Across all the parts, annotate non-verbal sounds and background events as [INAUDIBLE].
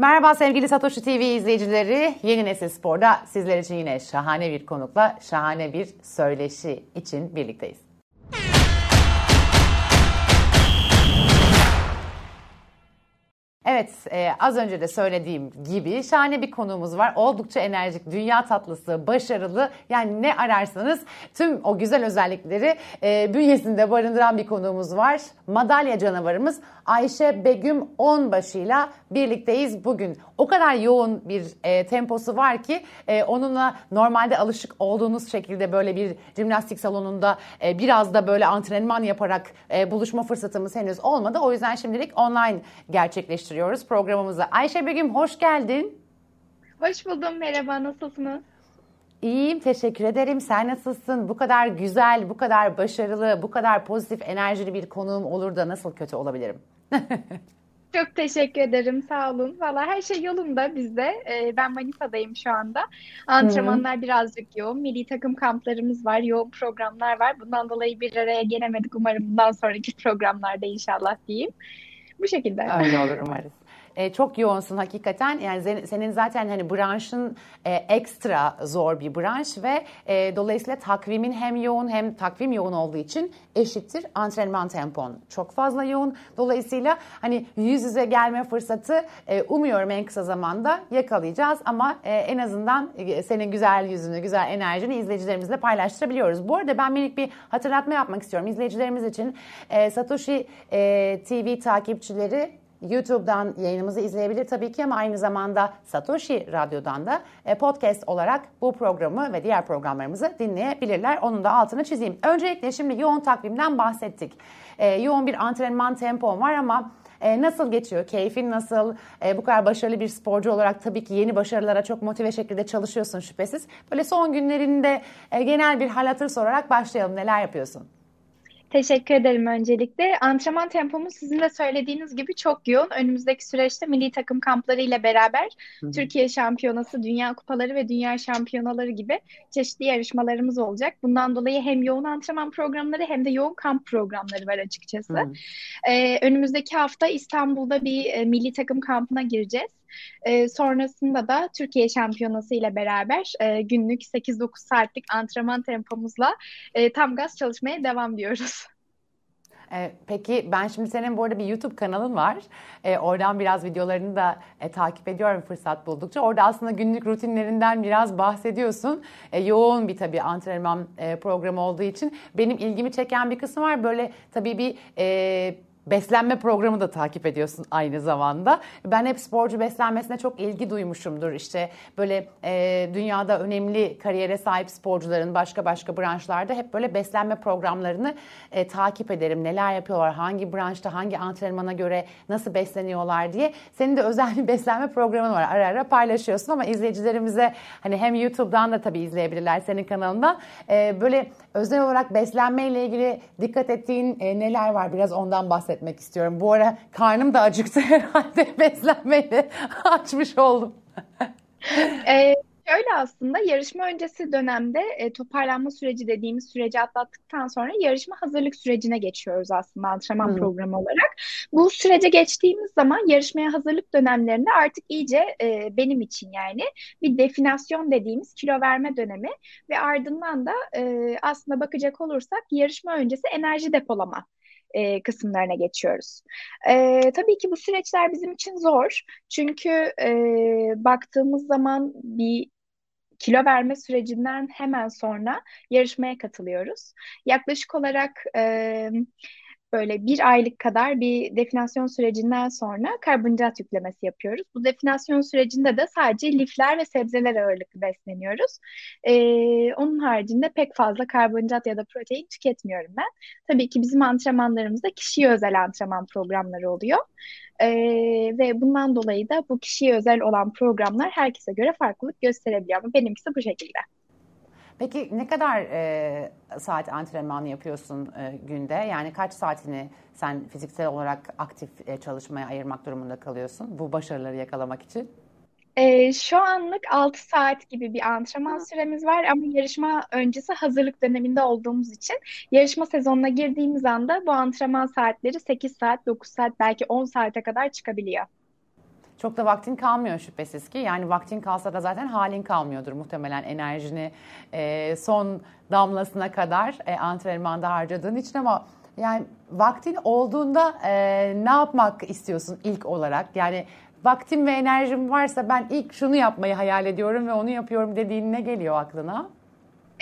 Merhaba sevgili Satoshi TV izleyicileri. Yeni Nesil Spor'da sizler için yine şahane bir konukla şahane bir söyleşi için birlikteyiz. Evet, e, az önce de söylediğim gibi şahane bir konuğumuz var. Oldukça enerjik, dünya tatlısı, başarılı. Yani ne ararsanız tüm o güzel özellikleri e, bünyesinde barındıran bir konuğumuz var. Madalya canavarımız Ayşe Begüm Onbaşı'yla birlikteyiz bugün. O kadar yoğun bir e, temposu var ki e, onunla normalde alışık olduğunuz şekilde böyle bir jimnastik salonunda e, biraz da böyle antrenman yaparak e, buluşma fırsatımız henüz olmadı. O yüzden şimdilik online gerçekleştiriyoruz programımızı. Ayşe Begüm hoş geldin. Hoş buldum. Merhaba. Nasılsınız? İyiyim, teşekkür ederim. Sen nasılsın? Bu kadar güzel, bu kadar başarılı, bu kadar pozitif enerjili bir konuğum olur da nasıl kötü olabilirim? [LAUGHS] Çok teşekkür ederim. Sağ olun. Valla her şey yolunda bizde. Ee, ben Manisa'dayım şu anda. Antrenmanlar Hı-hı. birazcık yoğun. Milli takım kamplarımız var. Yoğun programlar var. Bundan dolayı bir araya gelemedik. Umarım bundan sonraki programlarda inşallah diyeyim. Bu şekilde. Öyle olur umarız e, çok yoğunsun hakikaten. Yani senin zaten hani branşın e, ekstra zor bir branş ve e, dolayısıyla takvimin hem yoğun hem takvim yoğun olduğu için eşittir antrenman tempon çok fazla yoğun. Dolayısıyla hani yüz yüze gelme fırsatı e, umuyorum en kısa zamanda yakalayacağız ama e, en azından e, senin güzel yüzünü, güzel enerjini izleyicilerimizle paylaştırabiliyoruz. Bu arada ben minik bir hatırlatma yapmak istiyorum izleyicilerimiz için. E, Satoshi e, TV takipçileri YouTube'dan yayınımızı izleyebilir tabii ki ama aynı zamanda Satoshi Radyo'dan da e, podcast olarak bu programı ve diğer programlarımızı dinleyebilirler. Onun da altını çizeyim. Öncelikle şimdi yoğun takvimden bahsettik. E, yoğun bir antrenman tempom var ama e, nasıl geçiyor? Keyfin nasıl? E, bu kadar başarılı bir sporcu olarak tabii ki yeni başarılara çok motive şekilde çalışıyorsun şüphesiz. Böyle son günlerinde e, genel bir hal hatır sorarak başlayalım. Neler yapıyorsun? Teşekkür ederim öncelikle. Antrenman tempomuz sizin de söylediğiniz gibi çok yoğun. Önümüzdeki süreçte milli takım kampları ile beraber Hı-hı. Türkiye şampiyonası, dünya kupaları ve dünya şampiyonaları gibi çeşitli yarışmalarımız olacak. Bundan dolayı hem yoğun antrenman programları hem de yoğun kamp programları var açıkçası. Ee, önümüzdeki hafta İstanbul'da bir e, milli takım kampına gireceğiz. E, sonrasında da Türkiye Şampiyonası ile beraber e, günlük 8-9 saatlik antrenman tempomuzla e, tam gaz çalışmaya devam diyoruz. [LAUGHS] E, peki ben şimdi senin bu arada bir YouTube kanalın var. E, oradan biraz videolarını da e, takip ediyorum fırsat buldukça. Orada aslında günlük rutinlerinden biraz bahsediyorsun. E, yoğun bir tabii antrenman e, programı olduğu için benim ilgimi çeken bir kısım var. Böyle tabii bir e, beslenme programı da takip ediyorsun aynı zamanda. Ben hep sporcu beslenmesine çok ilgi duymuşumdur. İşte böyle e, dünyada önemli kariyere sahip sporcuların başka başka branşlarda hep böyle beslenme programlarını e, takip ederim. Neler yapıyorlar, hangi branşta, hangi antrenmana göre nasıl besleniyorlar diye. Senin de özel bir beslenme programın var. Ara ara paylaşıyorsun ama izleyicilerimize hani hem YouTube'dan da tabii izleyebilirler senin kanalından. E, böyle özel olarak beslenmeyle ilgili dikkat ettiğin e, neler var? Biraz ondan bahset etmek istiyorum. Bu ara karnım da acıktı [LAUGHS] herhalde beslenmeyle [LAUGHS] açmış oldum. ee, şöyle aslında yarışma öncesi dönemde e, toparlanma süreci dediğimiz süreci atlattıktan sonra yarışma hazırlık sürecine geçiyoruz aslında antrenman hmm. programı olarak. Bu sürece geçtiğimiz zaman yarışmaya hazırlık dönemlerinde artık iyice e, benim için yani bir definasyon dediğimiz kilo verme dönemi ve ardından da e, aslında bakacak olursak yarışma öncesi enerji depolama e, kısımlarına geçiyoruz. E, tabii ki bu süreçler bizim için zor. Çünkü e, baktığımız zaman bir kilo verme sürecinden hemen sonra yarışmaya katılıyoruz. Yaklaşık olarak e, böyle bir aylık kadar bir definasyon sürecinden sonra karbonhidrat yüklemesi yapıyoruz. Bu definasyon sürecinde de sadece lifler ve sebzeler ağırlıklı besleniyoruz. Ee, onun haricinde pek fazla karbonhidrat ya da protein tüketmiyorum ben. Tabii ki bizim antrenmanlarımızda kişiye özel antrenman programları oluyor. Ee, ve bundan dolayı da bu kişiye özel olan programlar herkese göre farklılık gösterebiliyor ama benimkisi bu şekilde. Peki ne kadar e, saat antrenman yapıyorsun e, günde? Yani kaç saatini sen fiziksel olarak aktif e, çalışmaya ayırmak durumunda kalıyorsun bu başarıları yakalamak için? E, şu anlık 6 saat gibi bir antrenman süremiz var ama yarışma öncesi hazırlık döneminde olduğumuz için yarışma sezonuna girdiğimiz anda bu antrenman saatleri 8 saat, 9 saat belki 10 saate kadar çıkabiliyor. Çok da vaktin kalmıyor şüphesiz ki. Yani vaktin kalsa da zaten halin kalmıyordur muhtemelen enerjini e, son damlasına kadar e, antrenmanda harcadığın için ama yani vaktin olduğunda e, ne yapmak istiyorsun ilk olarak? Yani vaktim ve enerjim varsa ben ilk şunu yapmayı hayal ediyorum ve onu yapıyorum dediğin ne geliyor aklına?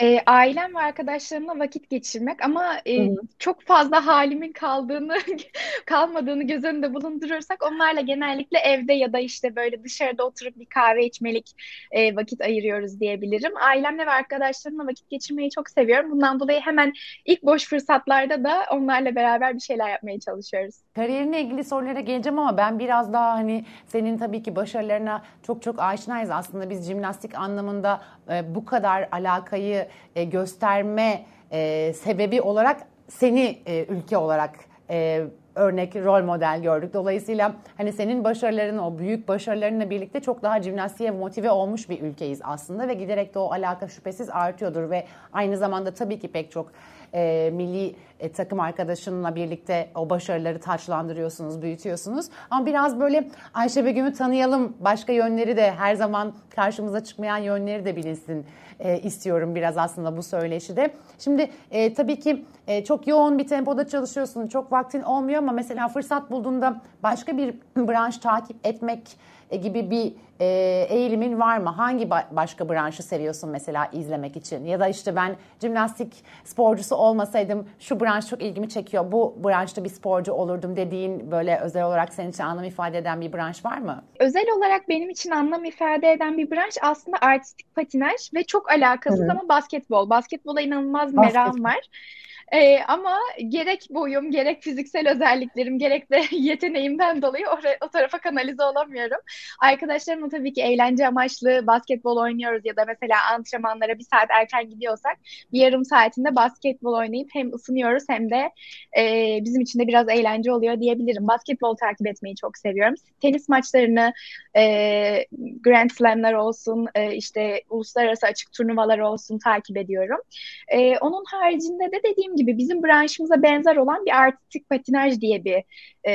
E, ailem ve arkadaşlarımla vakit geçirmek ama e, çok fazla halimin kaldığını [LAUGHS] kalmadığını göz önünde bulundurursak onlarla genellikle evde ya da işte böyle dışarıda oturup bir kahve içmelik e, vakit ayırıyoruz diyebilirim. Ailemle ve arkadaşlarımla vakit geçirmeyi çok seviyorum. Bundan dolayı hemen ilk boş fırsatlarda da onlarla beraber bir şeyler yapmaya çalışıyoruz. Kariyerine ilgili sorulara geleceğim ama ben biraz daha hani senin tabii ki başarılarına çok çok aşinayız. Aslında biz jimnastik anlamında e, bu kadar alakayı e, gösterme e, sebebi olarak seni e, ülke olarak e, örnek rol model gördük. Dolayısıyla hani senin başarıların o büyük başarılarınla birlikte çok daha jimnastiğe motive olmuş bir ülkeyiz aslında ve giderek de o alaka şüphesiz artıyordur ve aynı zamanda tabii ki pek çok e, milli e, takım arkadaşınla birlikte o başarıları taçlandırıyorsunuz, büyütüyorsunuz. Ama biraz böyle Ayşe Begüm'ü tanıyalım. Başka yönleri de her zaman karşımıza çıkmayan yönleri de bilinsin e, istiyorum biraz aslında bu söyleşide. Şimdi e, tabii ki e, çok yoğun bir tempoda çalışıyorsun, çok vaktin olmuyor ama mesela fırsat bulduğunda başka bir [LAUGHS] branş takip etmek gibi bir e, eğilimin var mı? Hangi başka branşı seviyorsun mesela izlemek için? Ya da işte ben jimnastik sporcusu olmasaydım şu branş çok ilgimi çekiyor. Bu branşta bir sporcu olurdum dediğin böyle özel olarak senin için anlam ifade eden bir branş var mı? Özel olarak benim için anlam ifade eden bir branş aslında artistik patinaj ve çok alakasız evet. ama basketbol. Basketbola inanılmaz meram var. E, ama gerek boyum, gerek fiziksel özelliklerim, gerek de [LAUGHS] yeteneğimden dolayı oraya, o tarafa kanalize olamıyorum. Arkadaşlarımla tabii ki eğlence amaçlı basketbol oynuyoruz ya da mesela antrenmanlara bir saat erken gidiyorsak bir yarım saatinde basketbol oynayıp hem ısınıyoruz hem de e, bizim için de biraz eğlence oluyor diyebilirim. Basketbol takip etmeyi çok seviyorum. Tenis maçlarını, e, Grand Slam'lar olsun, e, işte uluslararası açık turnuvalar olsun takip ediyorum. E, onun haricinde de dediğim gibi bizim branşımıza benzer olan bir artistik patinaj diye bir e,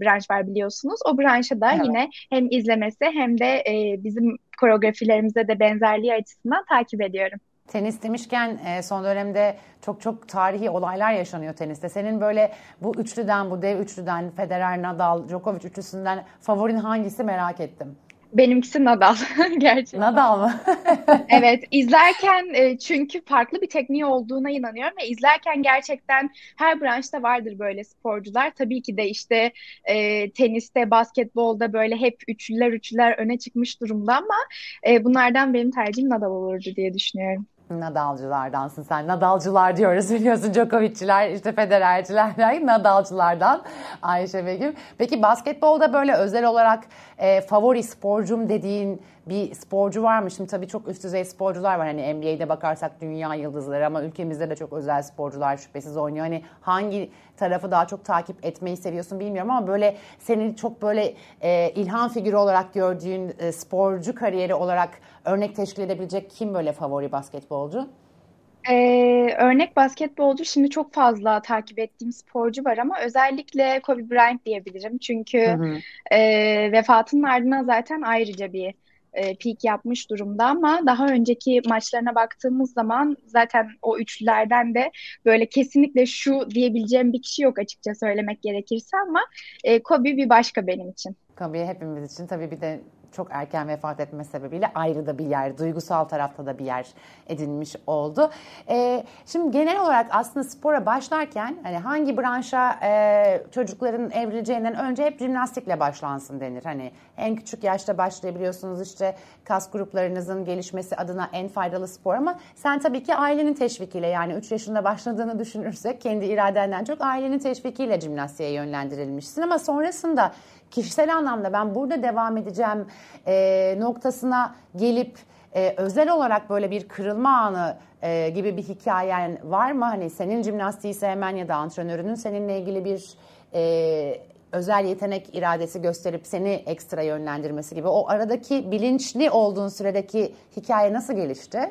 branş var biliyorsunuz. O branşa da evet. yine hem izlemesi hem de e, bizim koreografilerimize de benzerliği açısından takip ediyorum. Tenis demişken e, son dönemde çok çok tarihi olaylar yaşanıyor teniste. Senin böyle bu üçlüden, bu dev üçlüden, Federer, Nadal, Djokovic üçlüsünden favorin hangisi merak ettim. Benimkisi Nadal [LAUGHS] gerçekten. Nadal mı? [LAUGHS] evet izlerken e, çünkü farklı bir tekniği olduğuna inanıyorum ve izlerken gerçekten her branşta vardır böyle sporcular. Tabii ki de işte e, teniste, basketbolda böyle hep üçlüler üçlüler öne çıkmış durumda ama e, bunlardan benim tercihim Nadal olurdu diye düşünüyorum. Nadalcılardansın sen. Nadalcılar diyoruz biliyorsun. Djokovic'ciler, işte Federer'ciler, [LAUGHS] Nadalcılardan Ayşe Begüm. Peki basketbolda böyle özel olarak e, favori sporcum dediğin bir sporcu var mı? Şimdi tabii çok üst düzey sporcular var. Hani NBA'de bakarsak dünya yıldızları ama ülkemizde de çok özel sporcular şüphesiz oynuyor. Hani hangi tarafı daha çok takip etmeyi seviyorsun bilmiyorum ama böyle senin çok böyle e, ilham figürü olarak gördüğün e, sporcu kariyeri olarak örnek teşkil edebilecek kim böyle favori basketbolcu? Ee, örnek basketbolcu şimdi çok fazla takip ettiğim sporcu var ama özellikle Kobe Bryant diyebilirim. Çünkü hı hı. E, vefatının ardından zaten ayrıca bir e, peak yapmış durumda ama daha önceki maçlarına baktığımız zaman zaten o üçlülerden de böyle kesinlikle şu diyebileceğim bir kişi yok açıkça söylemek gerekirse ama e, Kobe bir başka benim için. Kobe hepimiz için tabii bir de çok erken vefat etme sebebiyle ayrı da bir yer, duygusal tarafta da bir yer edinmiş oldu. E, şimdi genel olarak aslında spora başlarken hani hangi branşa e, çocukların evrileceğinden önce hep jimnastikle başlansın denir. Hani en küçük yaşta başlayabiliyorsunuz işte kas gruplarınızın gelişmesi adına en faydalı spor ama sen tabii ki ailenin teşvikiyle yani 3 yaşında başladığını düşünürsek kendi iradenden çok ailenin teşvikiyle jimnastiğe yönlendirilmişsin ama sonrasında kişisel anlamda ben burada devam edeceğim e, noktasına gelip e, özel olarak böyle bir kırılma anı e, gibi bir hikayen var mı? Hani senin jimnastiği sevmen ya da antrenörünün seninle ilgili bir e, özel yetenek iradesi gösterip seni ekstra yönlendirmesi gibi o aradaki bilinçli olduğun süredeki hikaye nasıl gelişti?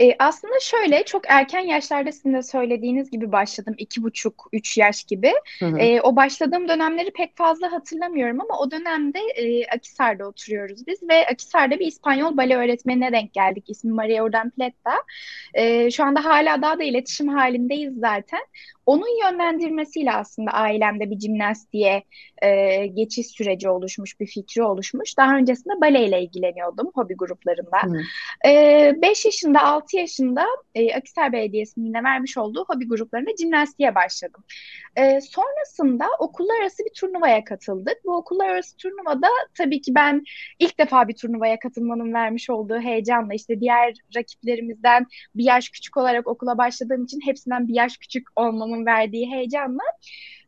E, aslında şöyle çok erken yaşlarda sizin de söylediğiniz gibi başladım. iki buçuk, üç yaş gibi. Hı hı. E, o başladığım dönemleri pek fazla hatırlamıyorum ama o dönemde e, Akisar'da oturuyoruz biz ve Akisar'da bir İspanyol bale öğretmenine denk geldik. İsmi Maria Urdanpleta. E, şu anda hala daha da iletişim halindeyiz zaten. Onun yönlendirmesiyle aslında ailemde bir jimnastiğe e, geçiş süreci oluşmuş, bir fikri oluşmuş. Daha öncesinde baleyle ilgileniyordum hobi gruplarında. 5 e, yaşında, 6 yaşında e, Akisar Belediyesi'nin yine vermiş olduğu hobi gruplarında jimnastiğe başladım. E, sonrasında okullar arası bir turnuvaya katıldık. Bu okullar arası turnuvada tabii ki ben ilk defa bir turnuvaya katılmanın vermiş olduğu heyecanla işte diğer rakiplerimizden bir yaş küçük olarak okula başladığım için hepsinden bir yaş küçük olmamın verdiği heyecanla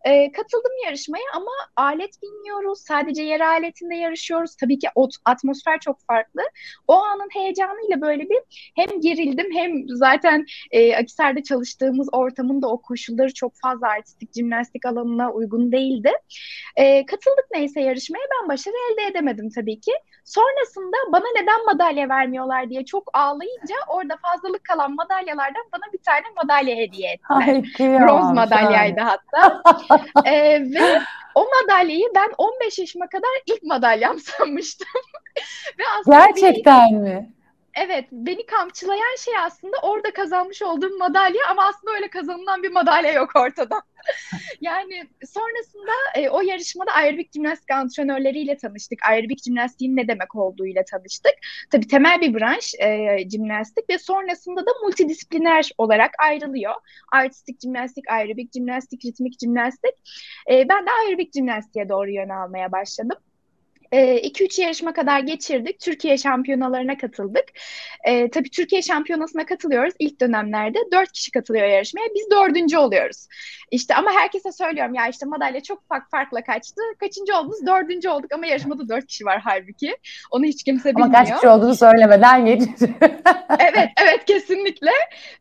e, katıldım yarışmaya ama alet bilmiyoruz. Sadece yer aletinde yarışıyoruz. Tabii ki o atmosfer çok farklı. O anın heyecanıyla böyle bir hem gerildim hem zaten e, Akisar'da çalıştığımız ortamın da o koşulları çok fazla artistik jimnastik alanına uygun değildi. E, katıldık neyse yarışmaya ben başarı elde edemedim tabii ki. Sonrasında bana neden madalya vermiyorlar diye çok ağlayınca orada fazlalık kalan madalyalardan bana bir tane madalya hediye ettiler. Ay, Bronz madalyaydı hatta. [LAUGHS] [LAUGHS] ee, ve o madalyayı ben 15 yaşıma kadar ilk madalyam [LAUGHS] sanmıştım. ve aslında Gerçekten bir, mi? Evet, beni kamçılayan şey aslında orada kazanmış olduğum madalya ama aslında öyle kazanılan bir madalya yok ortada. [LAUGHS] yani sonrasında e, o yarışmada aerobik jimnastik antrenörleriyle tanıştık. Aerobik jimnastiğin ne demek olduğuyla tanıştık. Tabii temel bir branş e, jimnastik ve sonrasında da multidisipliner olarak ayrılıyor. Artistik jimnastik, aerobik jimnastik, ritmik jimnastik. E, ben de aerobik jimnastiğe doğru yön almaya başladım. 2-3 ee, yarışma kadar geçirdik. Türkiye şampiyonalarına katıldık. E, tabii Türkiye şampiyonasına katılıyoruz ilk dönemlerde. 4 kişi katılıyor yarışmaya. Biz dördüncü oluyoruz. İşte ama herkese söylüyorum ya işte madalya çok ufak farkla kaçtı. Kaçıncı oldunuz? Dördüncü olduk ama yarışmada 4 kişi var halbuki. Onu hiç kimse bilmiyor. Ama kaç kişi olduğunu söylemeden geç. [LAUGHS] evet, evet kesinlikle.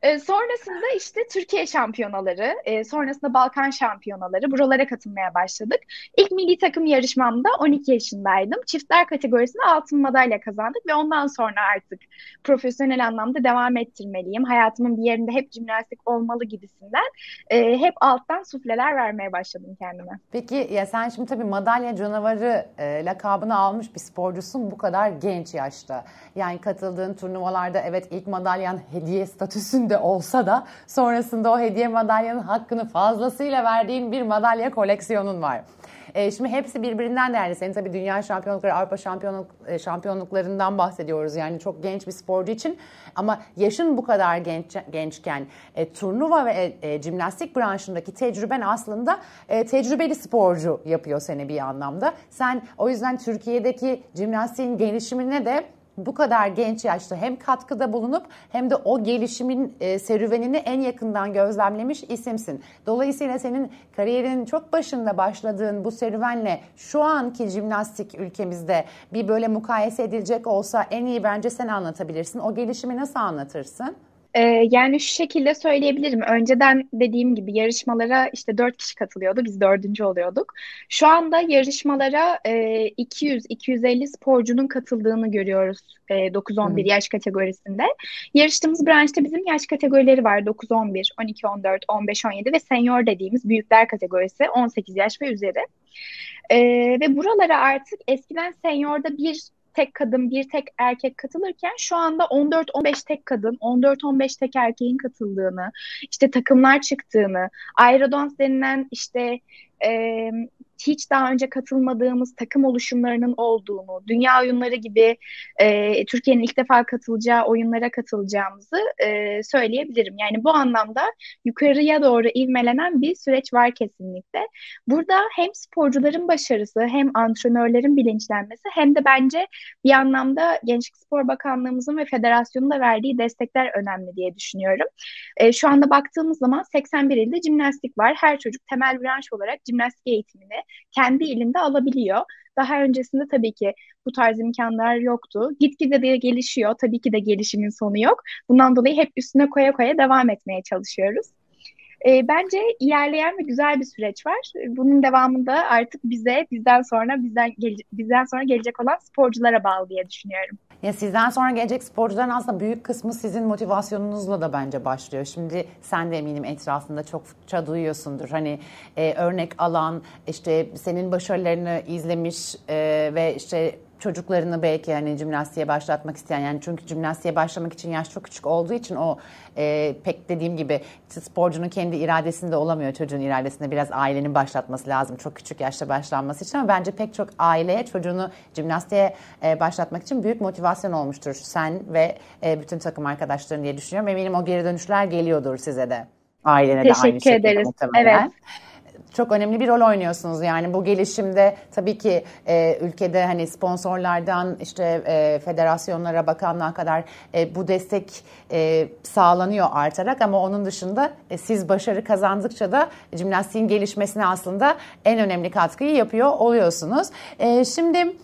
E, sonrasında işte Türkiye şampiyonaları, e, sonrasında Balkan şampiyonaları buralara katılmaya başladık. İlk milli takım yarışmamda 12 yaşındaydım yaşındaydım. Çiftler kategorisinde altın madalya kazandık ve ondan sonra artık profesyonel anlamda devam ettirmeliyim. Hayatımın bir yerinde hep jimnastik olmalı gibisinden e, hep alttan sufleler vermeye başladım kendime. Peki ya sen şimdi tabii madalya canavarı e, lakabını almış bir sporcusun bu kadar genç yaşta. Yani katıldığın turnuvalarda evet ilk madalyan hediye statüsünde olsa da sonrasında o hediye madalyanın hakkını fazlasıyla verdiğin bir madalya koleksiyonun var. E, şimdi hepsi birbirinden değerli. Senin tabii dünya şampiyonlukları, Avrupa şampiyonluk, e, şampiyonluklarından bahsediyoruz. Yani çok genç bir sporcu için. Ama yaşın bu kadar genç gençken e, turnuva ve e, e, jimnastik branşındaki tecrüben aslında e, tecrübeli sporcu yapıyor seni bir anlamda. Sen o yüzden Türkiye'deki jimnastiğin gelişimine de bu kadar genç yaşta hem katkıda bulunup hem de o gelişimin e, serüvenini en yakından gözlemlemiş isimsin. Dolayısıyla senin kariyerin çok başında başladığın bu serüvenle şu anki jimnastik ülkemizde bir böyle mukayese edilecek olsa en iyi bence sen anlatabilirsin. O gelişimi nasıl anlatırsın? Ee, yani şu şekilde söyleyebilirim. Önceden dediğim gibi yarışmalara işte dört kişi katılıyordu. Biz dördüncü oluyorduk. Şu anda yarışmalara e, 200-250 sporcunun katıldığını görüyoruz e, 9-11 yaş kategorisinde. Yarıştığımız branşta bizim yaş kategorileri var. 9-11, 12-14, 15-17 ve senior dediğimiz büyükler kategorisi 18 yaş ve üzeri. E, ve buralara artık eskiden seniorda bir tek kadın, bir tek erkek katılırken şu anda 14-15 tek kadın, 14-15 tek erkeğin katıldığını, işte takımlar çıktığını, aerodans denilen işte e, hiç daha önce katılmadığımız takım oluşumlarının olduğunu, dünya oyunları gibi e, Türkiye'nin ilk defa katılacağı oyunlara katılacağımızı e, söyleyebilirim. Yani bu anlamda yukarıya doğru ivmelenen bir süreç var kesinlikle. Burada hem sporcuların başarısı hem antrenörlerin bilinçlenmesi hem de bence bir anlamda Gençlik Spor Bakanlığımızın ve federasyonun da verdiği destekler önemli diye düşünüyorum. E, şu anda baktığımız zaman 81 ilde jimnastik var. Her çocuk temel branş olarak jimnastik eğitimini kendi ilinde alabiliyor. Daha öncesinde tabii ki bu tarz imkanlar yoktu. Gitgide de gelişiyor. Tabii ki de gelişimin sonu yok. Bundan dolayı hep üstüne koya koya devam etmeye çalışıyoruz. E, bence ilerleyen ve güzel bir süreç var. Bunun devamında artık bize, bizden sonra, bizden bizden sonra gelecek olan sporculara bağlı diye düşünüyorum. Ya sizden sonra gelecek sporcuların aslında büyük kısmı sizin motivasyonunuzla da bence başlıyor. Şimdi sen de eminim etrafında çokça duyuyorsundur. Hani e, örnek alan, işte senin başarılarını izlemiş e, ve işte çocuklarını belki hani jimnastiğe başlatmak isteyen yani çünkü jimnastiğe başlamak için yaş çok küçük olduğu için o e, pek dediğim gibi sporcunun kendi iradesinde olamıyor çocuğun iradesinde biraz ailenin başlatması lazım çok küçük yaşta başlanması için ama bence pek çok aileye çocuğunu jimnastiğe e, başlatmak için büyük motivasyon olmuştur sen ve e, bütün takım arkadaşların diye düşünüyorum eminim o geri dönüşler geliyordur size de ailene Teşekkür de aynı şekilde ederiz. muhtemelen. Evet çok önemli bir rol oynuyorsunuz yani bu gelişimde tabii ki e, ülkede hani sponsorlardan işte e, federasyonlara bakanlığa kadar e, bu destek e, sağlanıyor artarak ama onun dışında e, siz başarı kazandıkça da jimnastiğin gelişmesine aslında en önemli katkıyı yapıyor oluyorsunuz. E, şimdi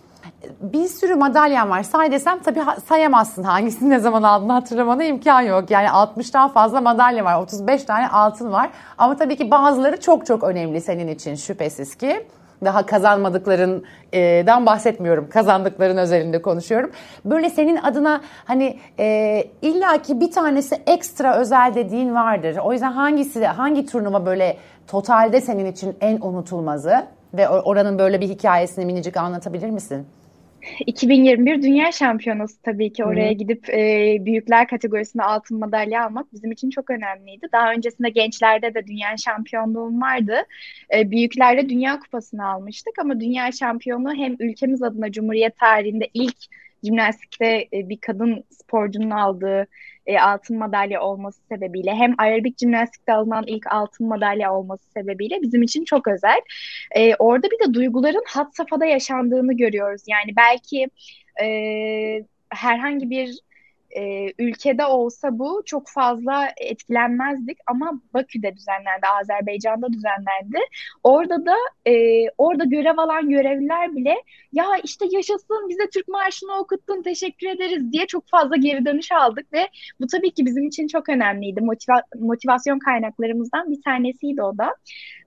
bir sürü madalyan var. Say desem tabii sayamazsın hangisini ne zaman aldığını hatırlamana imkan yok. Yani 60'tan fazla madalya var. 35 tane altın var. Ama tabii ki bazıları çok çok önemli senin için şüphesiz ki. Daha kazanmadıklarından bahsetmiyorum. Kazandıkların özelinde konuşuyorum. Böyle senin adına hani e, illaki bir tanesi ekstra özel dediğin vardır. O yüzden hangisi hangi turnuva böyle totalde senin için en unutulmazı ve oranın böyle bir hikayesini minicik anlatabilir misin? 2021 Dünya Şampiyonası tabii ki oraya Hı. gidip e, büyükler kategorisinde altın madalya almak bizim için çok önemliydi. Daha öncesinde gençlerde de dünya şampiyonluğum vardı. E, büyüklerde dünya kupasını almıştık ama dünya şampiyonu hem ülkemiz adına Cumhuriyet tarihinde ilk jimnastikte e, bir kadın sporcunun aldığı e, altın madalya olması sebebiyle hem aerobik jimnastikte alınan ilk altın madalya olması sebebiyle bizim için çok özel. E, orada bir de duyguların hat safhada yaşandığını görüyoruz. Yani belki e, herhangi bir e, ülkede olsa bu çok fazla etkilenmezdik ama Bakü'de düzenlendi, Azerbaycan'da düzenlendi. Orada da e, orada görev alan görevliler bile ya işte yaşasın bize Türk Marşı'nı okuttun teşekkür ederiz diye çok fazla geri dönüş aldık ve bu tabii ki bizim için çok önemliydi. Motiva motivasyon kaynaklarımızdan bir tanesiydi o da.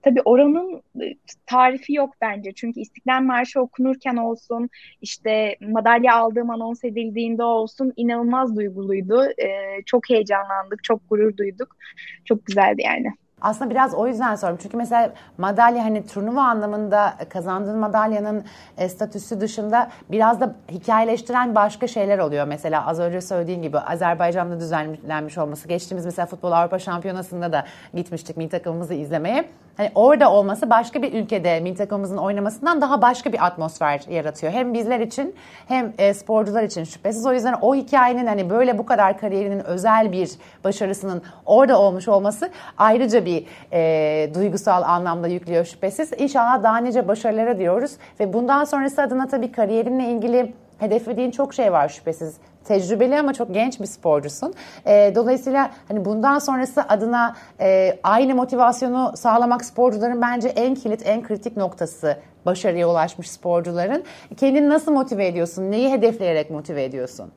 Tabii oranın e, tarifi yok bence. Çünkü İstiklal Marşı okunurken olsun, işte madalya aldığım anons edildiğinde olsun inanılmaz duyguluydu. Ee, çok heyecanlandık, çok gurur duyduk. Çok güzeldi yani. Aslında biraz o yüzden sordum. Çünkü mesela madalya hani turnuva anlamında kazandığın madalyanın e, statüsü dışında biraz da hikayeleştiren başka şeyler oluyor. Mesela az önce söylediğin gibi Azerbaycan'da düzenlenmiş olması. Geçtiğimiz mesela Futbol Avrupa Şampiyonası'nda da gitmiştik milli takımımızı izlemeye hani orada olması başka bir ülkede milli takımımızın oynamasından daha başka bir atmosfer yaratıyor. Hem bizler için hem e, sporcular için şüphesiz. O yüzden o hikayenin hani böyle bu kadar kariyerinin özel bir başarısının orada olmuş olması ayrıca bir e, duygusal anlamda yüklüyor şüphesiz. İnşallah daha nice başarılara diyoruz ve bundan sonrası adına tabii kariyerinle ilgili hedeflediğin çok şey var şüphesiz tecrübeli ama çok genç bir sporcusun. E, dolayısıyla hani bundan sonrası adına e, aynı motivasyonu sağlamak sporcuların bence en kilit, en kritik noktası başarıya ulaşmış sporcuların. Kendini nasıl motive ediyorsun? Neyi hedefleyerek motive ediyorsun?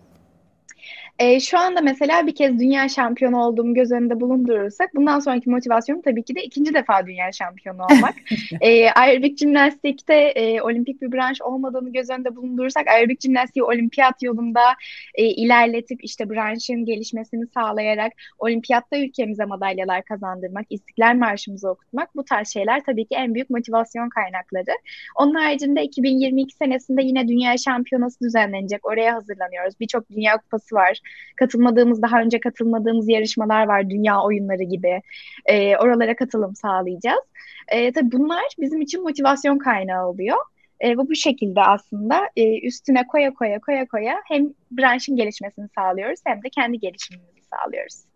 E, şu anda mesela bir kez dünya şampiyonu olduğumu göz önünde bulundurursak bundan sonraki motivasyonum tabii ki de ikinci defa dünya şampiyonu [LAUGHS] olmak. e, aerobik jimnastikte e, olimpik bir branş olmadığını göz önünde bulundurursak aerobik jimnastiği olimpiyat yolunda e, ilerletip işte branşın gelişmesini sağlayarak olimpiyatta ülkemize madalyalar kazandırmak, istiklal marşımızı okutmak bu tarz şeyler tabii ki en büyük motivasyon kaynakları. Onun haricinde 2022 senesinde yine dünya şampiyonası düzenlenecek. Oraya hazırlanıyoruz. Birçok dünya kupası var katılmadığımız, daha önce katılmadığımız yarışmalar var. Dünya oyunları gibi. E, oralara katılım sağlayacağız. E, tabii bunlar bizim için motivasyon kaynağı oluyor. E, ve bu şekilde aslında e, üstüne koya koya koya koya hem branşın gelişmesini sağlıyoruz hem de kendi gelişimimizi sağlıyoruz.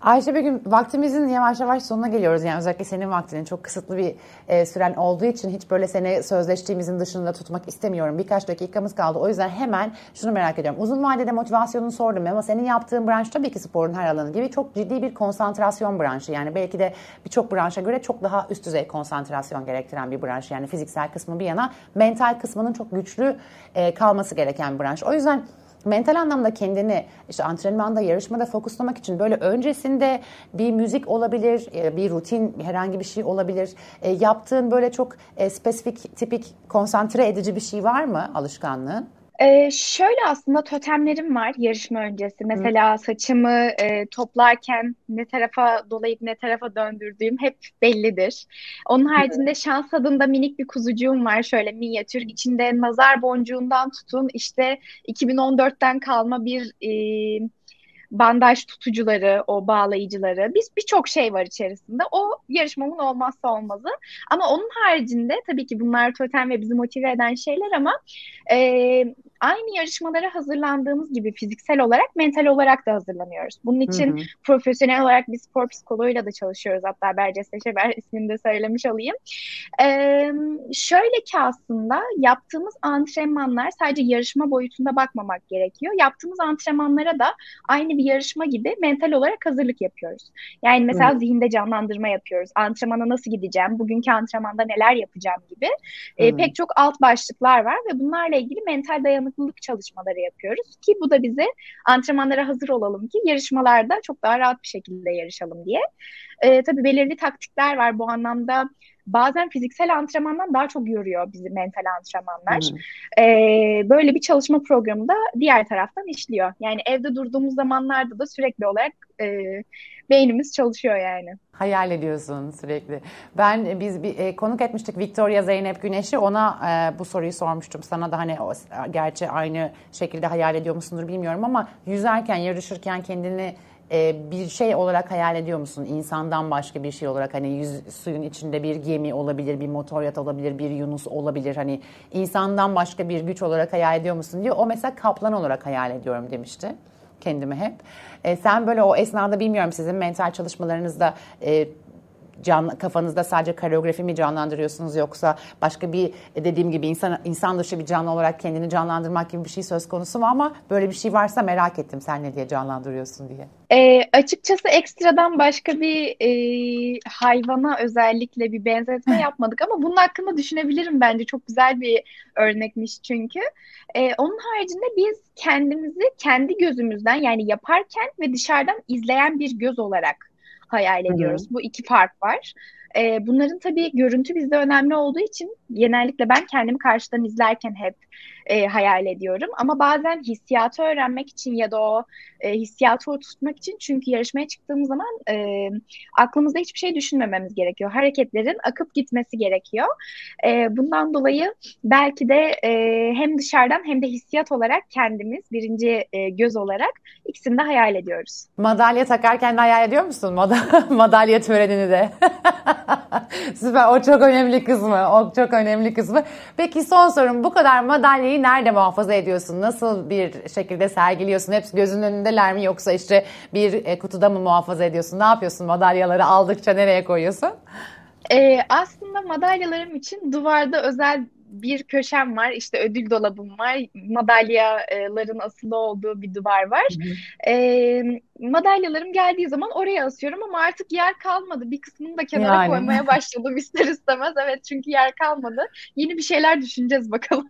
Ayşe Begüm vaktimizin yavaş yavaş sonuna geliyoruz. Yani özellikle senin vaktinin çok kısıtlı bir e, süren olduğu için hiç böyle seni sözleştiğimizin dışında tutmak istemiyorum. Birkaç dakikamız kaldı. O yüzden hemen şunu merak ediyorum. Uzun vadede motivasyonunu sordum ama senin yaptığın branş tabii ki sporun her alanı gibi çok ciddi bir konsantrasyon branşı. Yani belki de birçok branşa göre çok daha üst düzey konsantrasyon gerektiren bir branş. Yani fiziksel kısmı bir yana mental kısmının çok güçlü e, kalması gereken bir branş. O yüzden mental anlamda kendini işte antrenmanda, yarışmada fokuslamak için böyle öncesinde bir müzik olabilir, e, bir rutin herhangi bir şey olabilir. E, yaptığın böyle çok e, spesifik, tipik, konsantre edici bir şey var mı alışkanlığın? Ee, şöyle aslında totemlerim var yarışma öncesi. Mesela Hı. saçımı e, toplarken ne tarafa dolayıp ne tarafa döndürdüğüm hep bellidir. Onun haricinde Hı. şans adında minik bir kuzucuğum var şöyle minyatür. İçinde nazar boncuğundan tutun işte 2014'ten kalma bir e, bandaj tutucuları, o bağlayıcıları, biz birçok şey var içerisinde. O yarışmamın olmazsa olmazı. Ama onun haricinde tabii ki bunlar totem ve bizi motive eden şeyler ama e, aynı yarışmalara hazırlandığımız gibi fiziksel olarak, mental olarak da hazırlanıyoruz. Bunun için hı hı. profesyonel olarak bir spor psikoloğuyla da çalışıyoruz. Hatta Berces Teşeber [LAUGHS] ismini de söylemiş olayım. Ee, şöyle ki aslında yaptığımız antrenmanlar sadece yarışma boyutunda bakmamak gerekiyor. Yaptığımız antrenmanlara da aynı bir yarışma gibi mental olarak hazırlık yapıyoruz. Yani mesela hı. zihinde canlandırma yapıyoruz. Antrenmana nasıl gideceğim, bugünkü antrenmanda neler yapacağım gibi e, pek çok alt başlıklar var ve bunlarla ilgili mental dayanıklılık dayanıklılık çalışmaları yapıyoruz ki bu da bize antrenmanlara hazır olalım ki yarışmalarda çok daha rahat bir şekilde yarışalım diye. E, tabii belirli taktikler var bu anlamda. Bazen fiziksel antrenmandan daha çok yoruyor bizi mental antrenmanlar. Hmm. E, böyle bir çalışma programı da diğer taraftan işliyor. Yani evde durduğumuz zamanlarda da sürekli olarak e, beynimiz çalışıyor yani. Hayal ediyorsun sürekli. Ben biz bir e, konuk etmiştik Victoria Zeynep Güneş'i. Ona e, bu soruyu sormuştum. Sana da hani o, gerçi aynı şekilde hayal ediyor musundur bilmiyorum ama yüzerken, yarışırken kendini e, bir şey olarak hayal ediyor musun? İnsandan başka bir şey olarak hani yüz, suyun içinde bir gemi olabilir, bir motor yat olabilir, bir yunus olabilir. Hani insandan başka bir güç olarak hayal ediyor musun diyor. O mesela kaplan olarak hayal ediyorum demişti kendimi hep. E, sen böyle o esnada bilmiyorum sizin mental çalışmalarınızda e, can, kafanızda sadece koreografi mi canlandırıyorsunuz yoksa başka bir e, dediğim gibi insan insan dışı bir canlı olarak kendini canlandırmak gibi bir şey söz konusu mu ama böyle bir şey varsa merak ettim sen ne diye canlandırıyorsun diye. E, açıkçası ekstradan başka bir e, hayvana özellikle bir benzetme yapmadık ama bunun hakkında düşünebilirim bence çok güzel bir örnekmiş çünkü. E, onun haricinde biz kendimizi kendi gözümüzden yani yaparken ve dışarıdan izleyen bir göz olarak hayal ediyoruz. Hı hı. Bu iki fark var. E, bunların tabii görüntü bizde önemli olduğu için genellikle ben kendimi karşıdan izlerken hep e, hayal ediyorum. Ama bazen hissiyatı öğrenmek için ya da o e, hissiyatı tutmak için çünkü yarışmaya çıktığımız zaman e, aklımızda hiçbir şey düşünmememiz gerekiyor. Hareketlerin akıp gitmesi gerekiyor. E, bundan dolayı belki de e, hem dışarıdan hem de hissiyat olarak kendimiz birinci e, göz olarak ikisini de hayal ediyoruz. Madalya takarken de hayal ediyor musun? Mad- [LAUGHS] madalya törenini de. [LAUGHS] Süper. O çok önemli kısmı. O çok önemli kısmı. Peki son sorum. Bu kadar madalyayı nerede muhafaza ediyorsun? Nasıl bir şekilde sergiliyorsun? Hepsi gözünün önündeler mi? Yoksa işte bir e, kutuda mı muhafaza ediyorsun? Ne yapıyorsun? Madalyaları aldıkça nereye koyuyorsun? Ee, aslında madalyalarım için duvarda özel bir köşem var. İşte ödül dolabım var. Madalyaların asılı olduğu bir duvar var. Hı hı. E, madalyalarım geldiği zaman oraya asıyorum ama artık yer kalmadı. Bir kısmını da kenara yani. koymaya başladım ister istemez. Evet çünkü yer kalmadı. Yeni bir şeyler düşüneceğiz bakalım.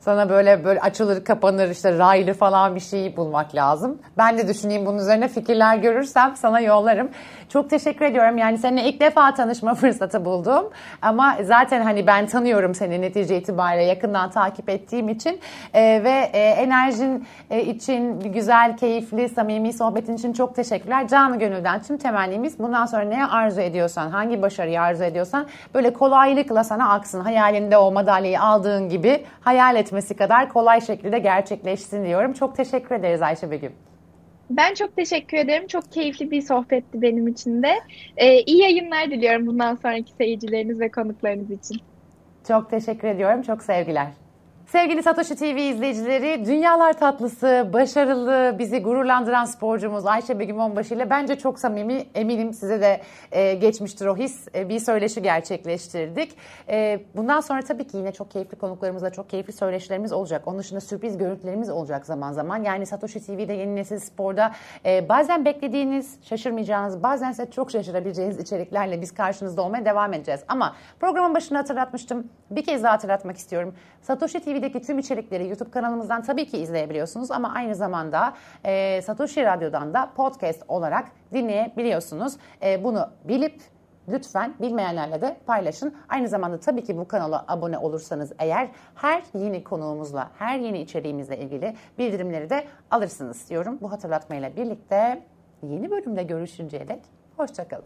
Sana böyle böyle açılır kapanır işte raylı falan bir şey bulmak lazım. Ben de düşüneyim bunun üzerine fikirler görürsem sana yollarım. Çok teşekkür ediyorum. Yani seninle ilk defa tanışma [LAUGHS] fırsatı buldum. Ama zaten hani ben tanıyorum seni netice itibariyle yakından takip ettiğim için. E, ve e, enerjin e, için güzel, keyifli, samimi sohbetin için çok teşekkürler. Canı gönülden tüm temennimiz bundan sonra ne arzu ediyorsan, hangi başarıyı arzu ediyorsan böyle kolaylıkla sana aksın. Hayalinde o madalyayı aldığın gibi hayal etmesi kadar kolay şekilde gerçekleşsin diyorum. Çok teşekkür ederiz Ayşe Begüm. Ben çok teşekkür ederim. Çok keyifli bir sohbetti benim için de. Ee, iyi yayınlar diliyorum bundan sonraki seyircileriniz ve konuklarınız için. Çok teşekkür ediyorum. Çok sevgiler. Sevgili Satoshi TV izleyicileri, dünyalar tatlısı, başarılı, bizi gururlandıran sporcumuz Ayşe Begüm Onbaşı ile bence çok samimi, eminim size de e, geçmiştir o his. E, bir söyleşi gerçekleştirdik. E, bundan sonra tabii ki yine çok keyifli konuklarımızla çok keyifli söyleşilerimiz olacak. Onun dışında sürpriz görüntülerimiz olacak zaman zaman. Yani Satoshi TV'de yeni nesil sporda e, bazen beklediğiniz, şaşırmayacağınız, bazen ise çok şaşırabileceğiniz içeriklerle biz karşınızda olmaya devam edeceğiz. Ama programın başında hatırlatmıştım. Bir kez daha hatırlatmak istiyorum. Satoshi TV TV'deki tüm içerikleri YouTube kanalımızdan tabii ki izleyebiliyorsunuz ama aynı zamanda e, Satoshi Radyo'dan da podcast olarak dinleyebiliyorsunuz. E, bunu bilip lütfen bilmeyenlerle de paylaşın. Aynı zamanda tabii ki bu kanala abone olursanız eğer her yeni konuğumuzla, her yeni içeriğimizle ilgili bildirimleri de alırsınız diyorum. Bu hatırlatmayla birlikte yeni bölümde görüşünceye dek hoşçakalın.